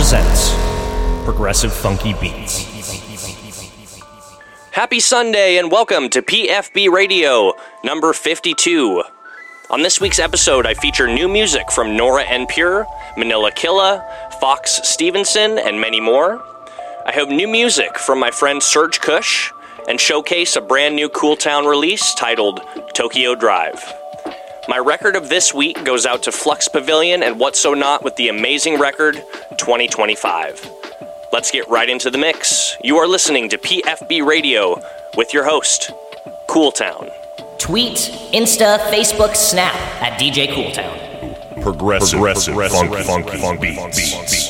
presents Progressive Funky Beats. Happy Sunday and welcome to PFB Radio, number 52. On this week's episode, I feature new music from Nora En Pure, Manila Killa, Fox Stevenson, and many more. I have new music from my friend Serge Kush and showcase a brand new Cool Town release titled Tokyo Drive. My record of this week goes out to Flux Pavilion and What's So Not with the amazing record 2025. Let's get right into the mix. You are listening to PFB Radio with your host, Cool Town. Tweet, Insta, Facebook, Snap at DJ Cooltown. Progressive, progressive, funky, funky, funky, beats. Are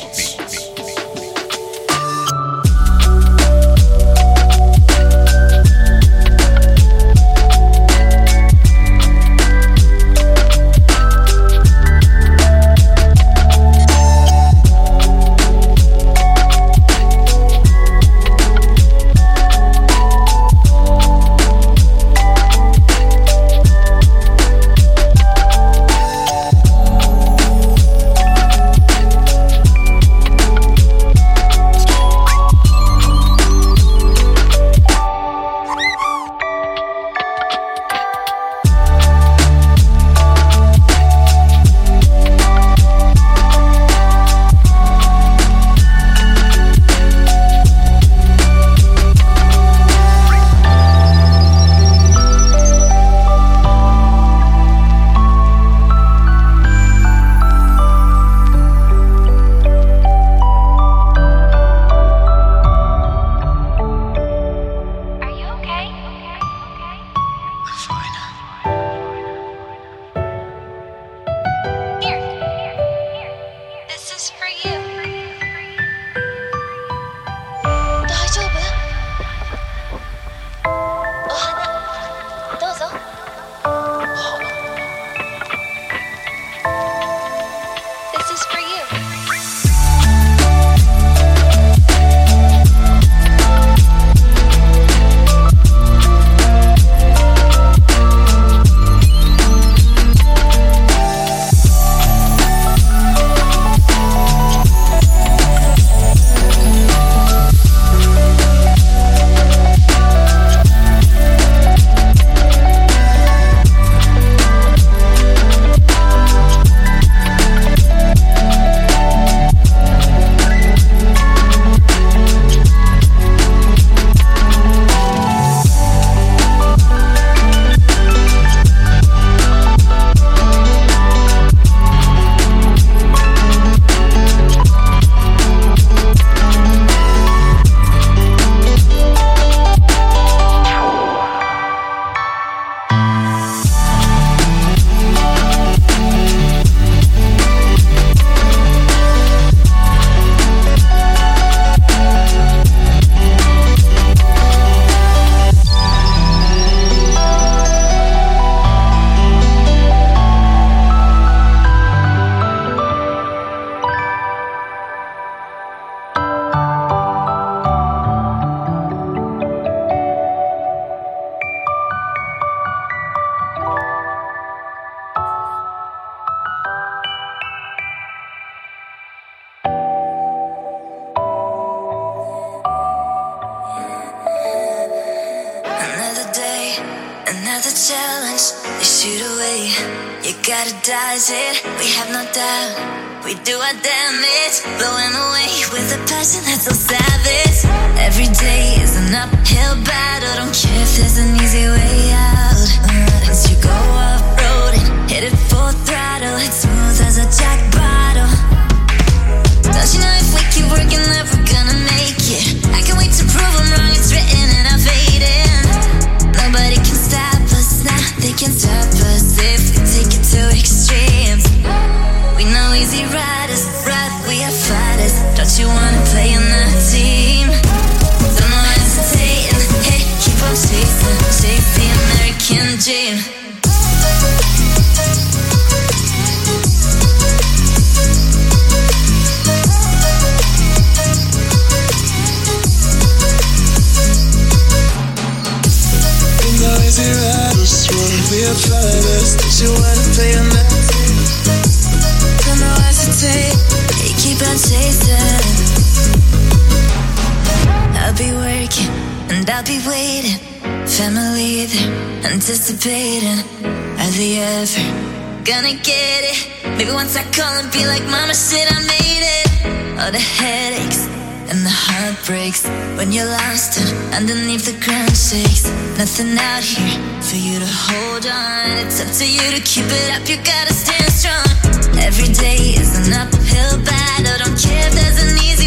anticipating hardly ever gonna get it. Maybe once I call and be like, Mama, shit, I made it. All the headaches and the heartbreaks when you're lost and underneath the ground shakes. Nothing out here for you to hold on. It's up to you to keep it up. You gotta stand strong. Every day is an uphill battle. Don't care if there's an easy.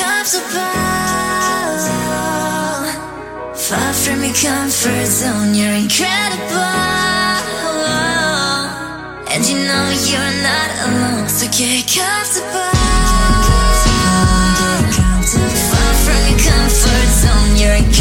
comes about. Far from your comfort zone, you're incredible. And you know you're not alone, so get comfortable. Far from your comfort zone, you're incredible.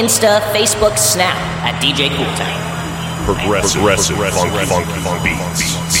Insta, Facebook, Snap at DJ Cool Time. Progressive, Progressive funky, funky, funky, funky beats.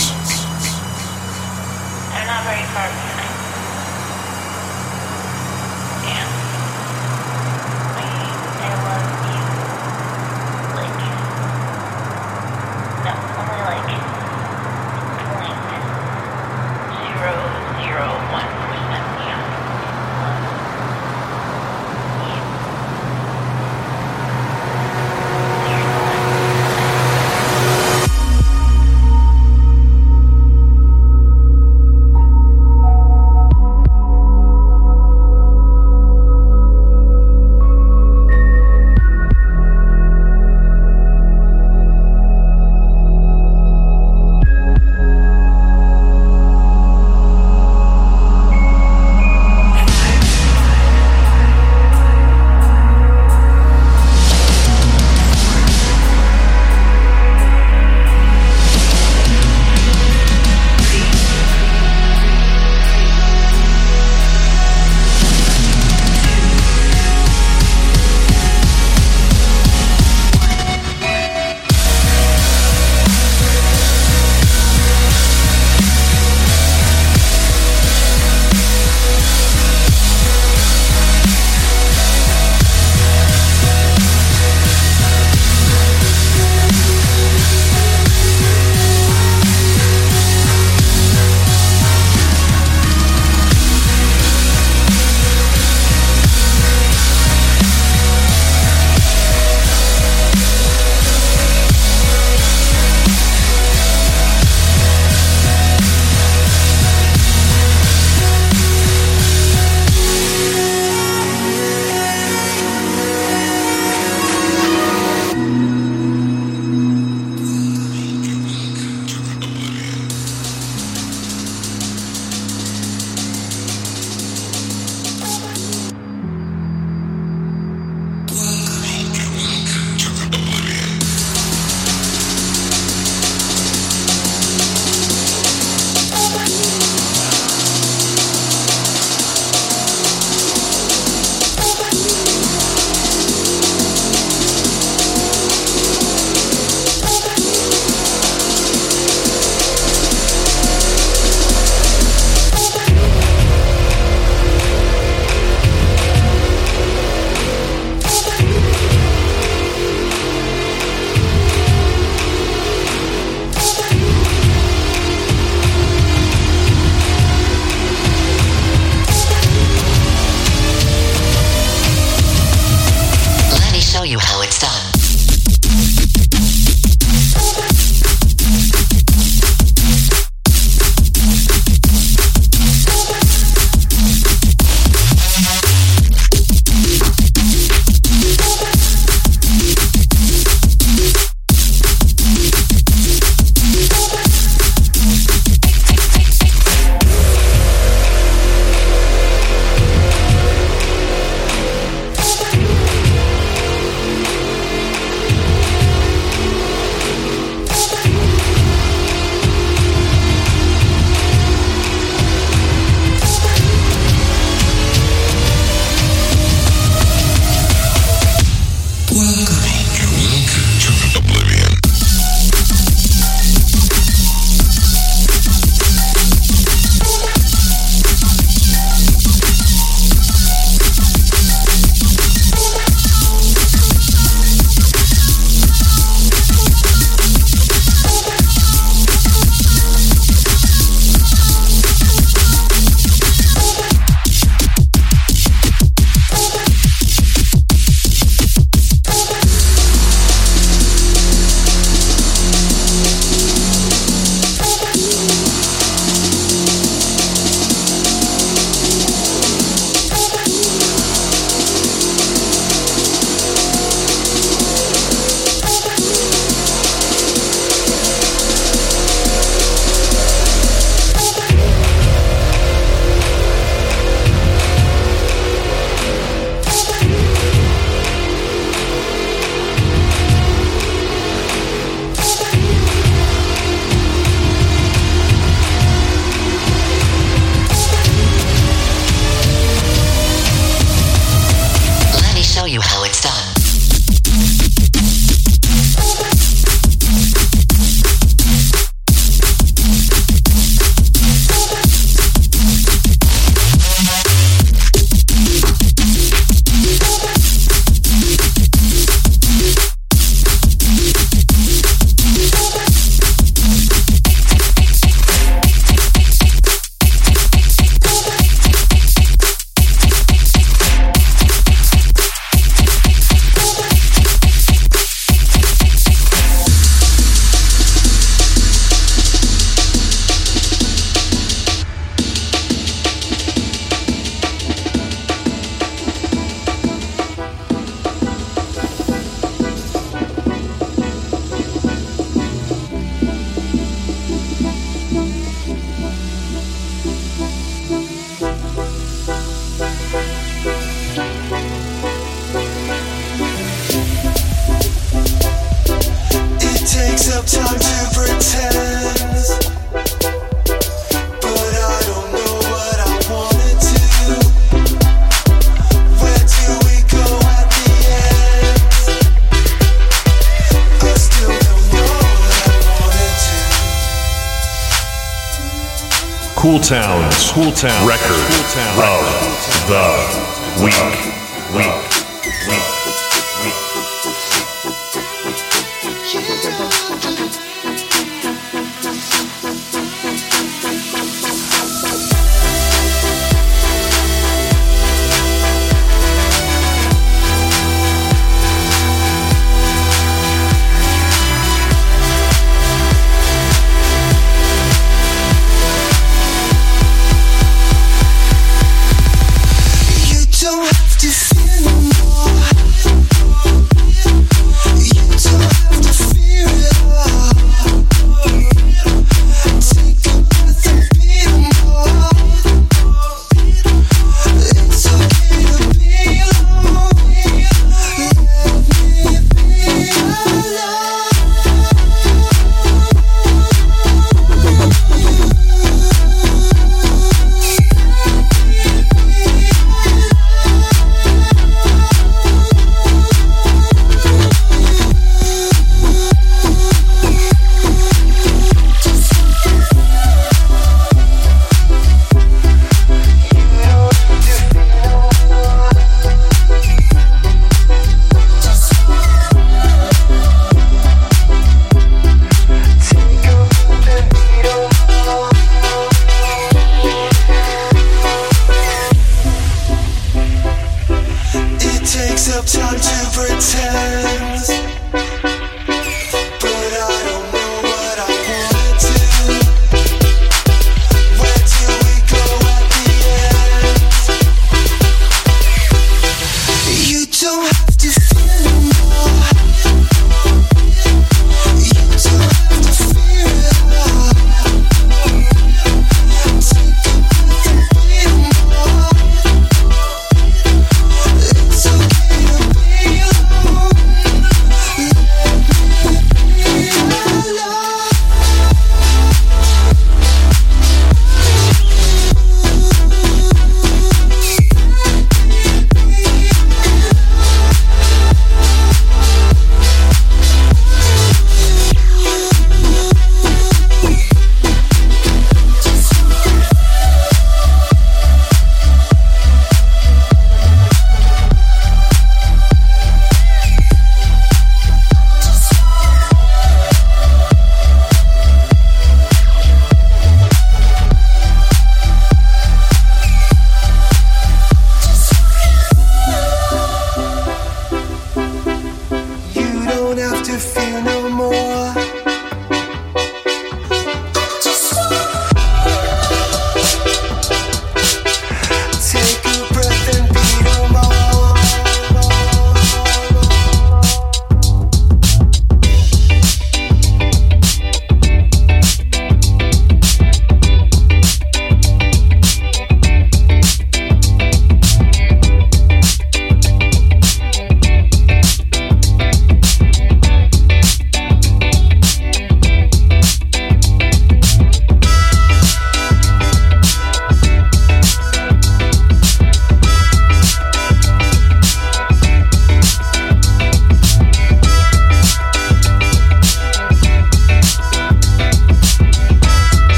School Town, School Town Record, cool town. of the week, week.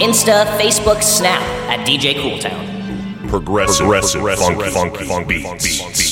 Insta, Facebook, Snap at DJ Cooltown. Progressive, Progressive funky, funky, funky beats. Smoke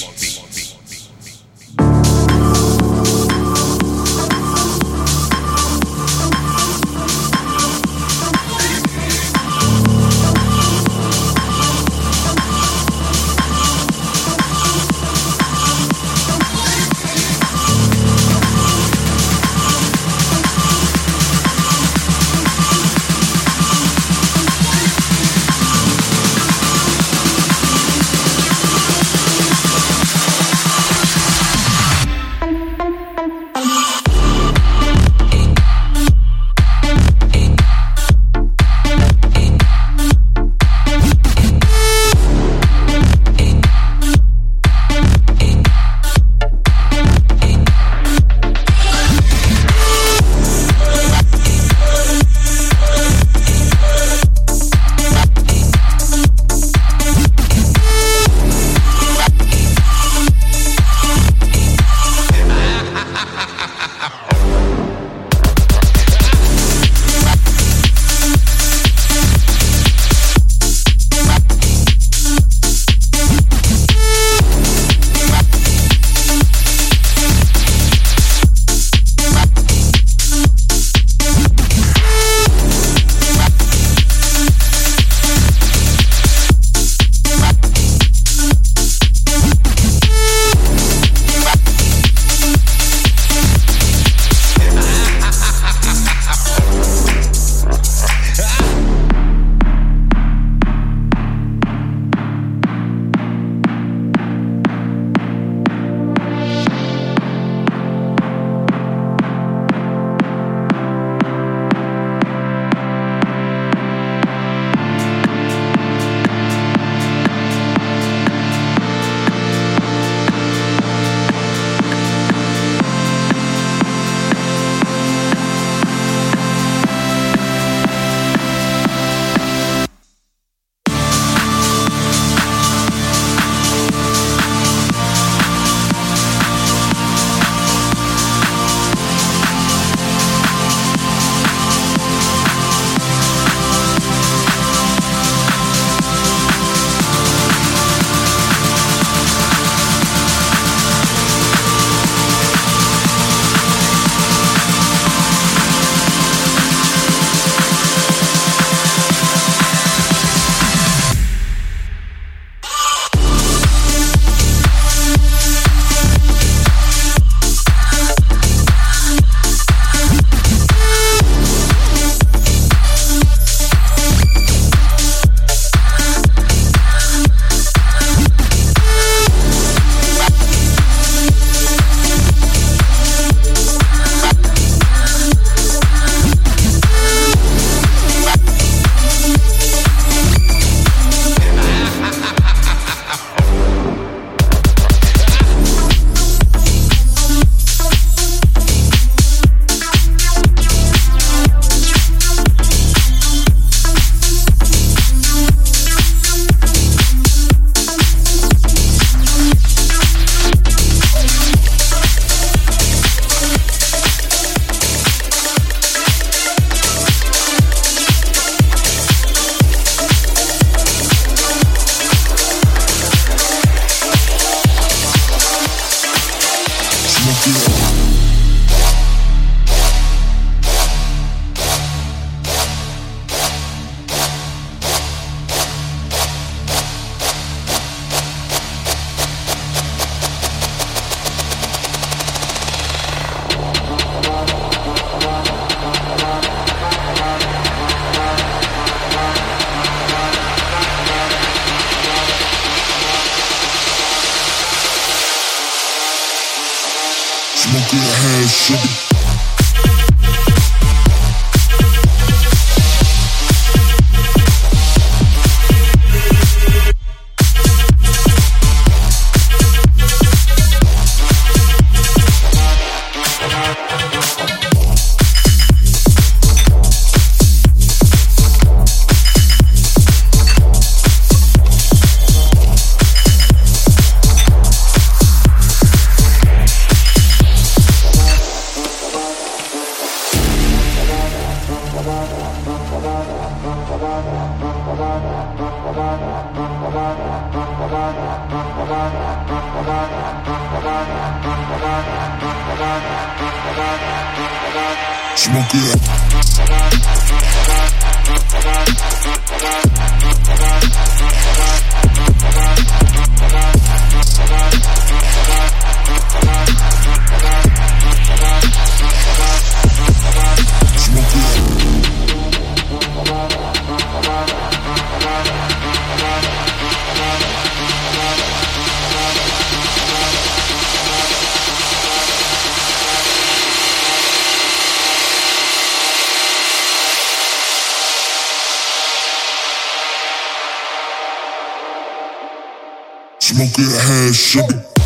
Smoke it, hash sugar.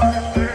Beating, my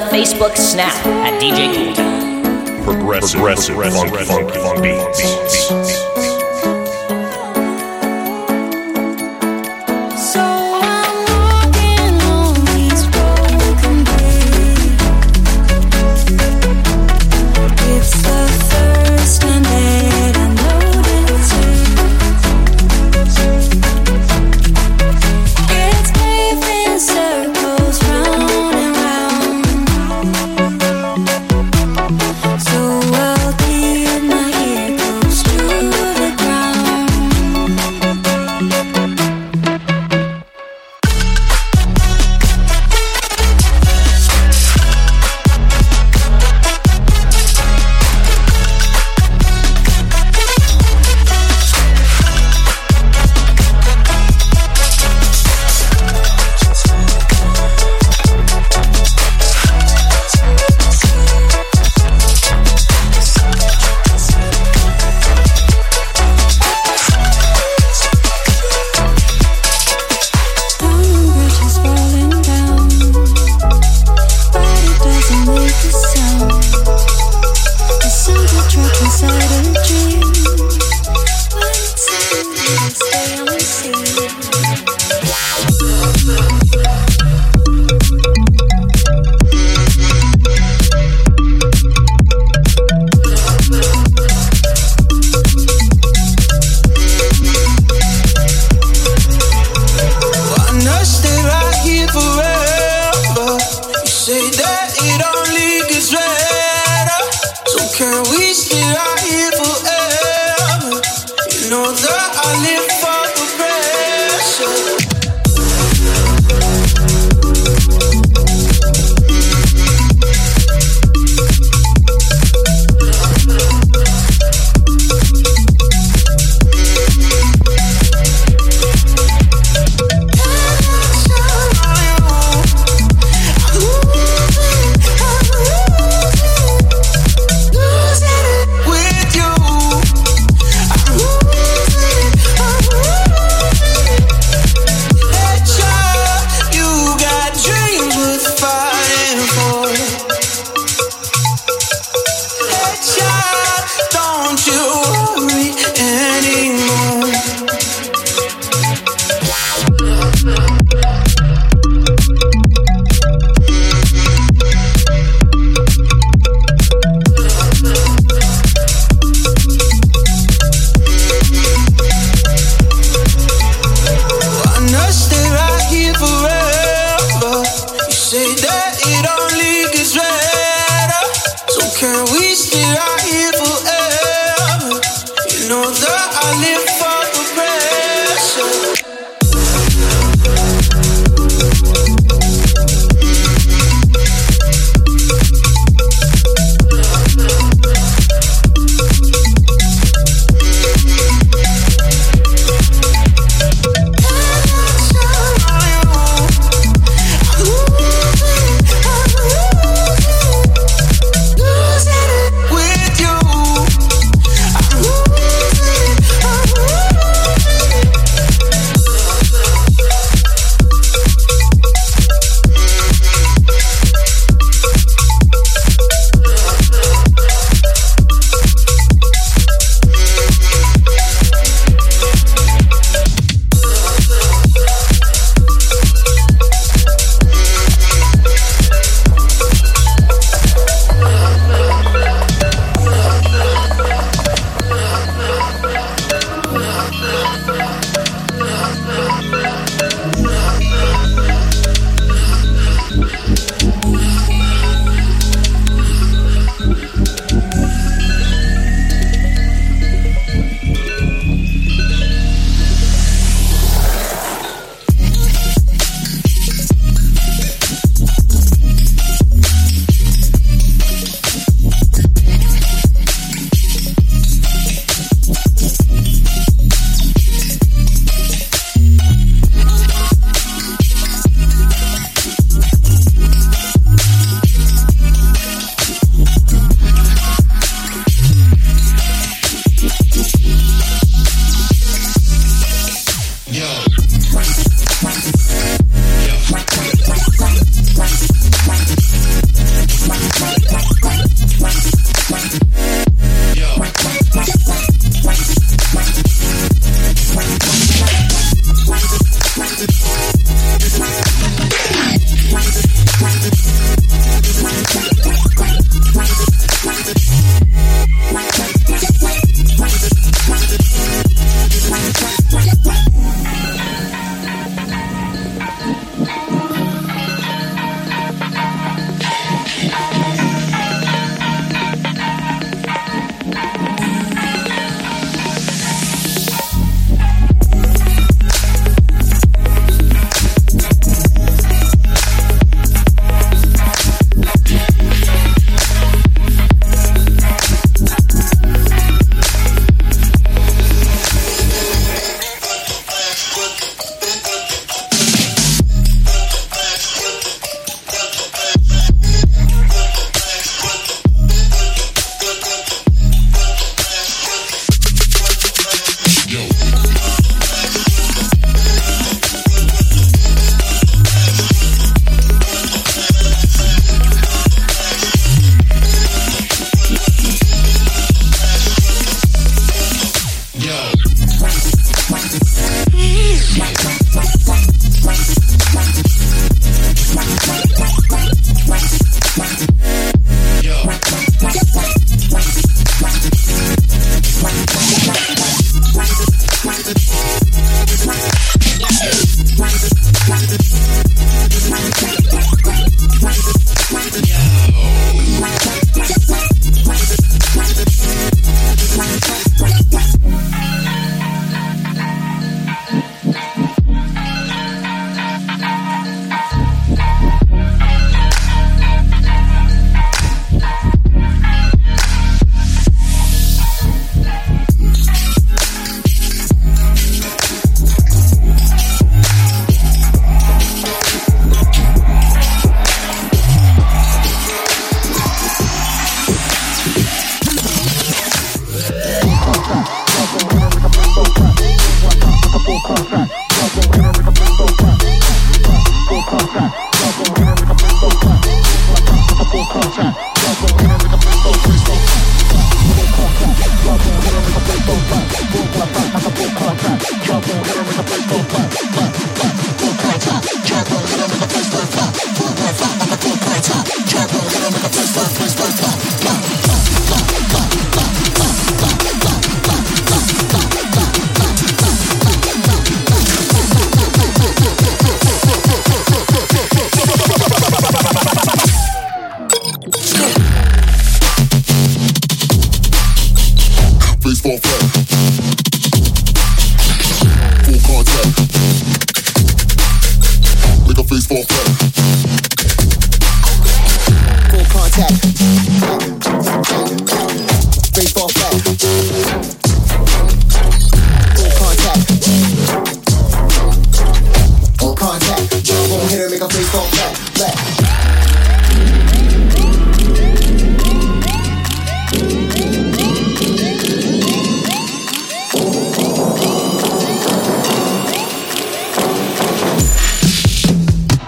Facebook Snap at DJ Cool. Progressive, progressive, progressive funk, funk, funk, funk beats. future we still are yo.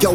Yo,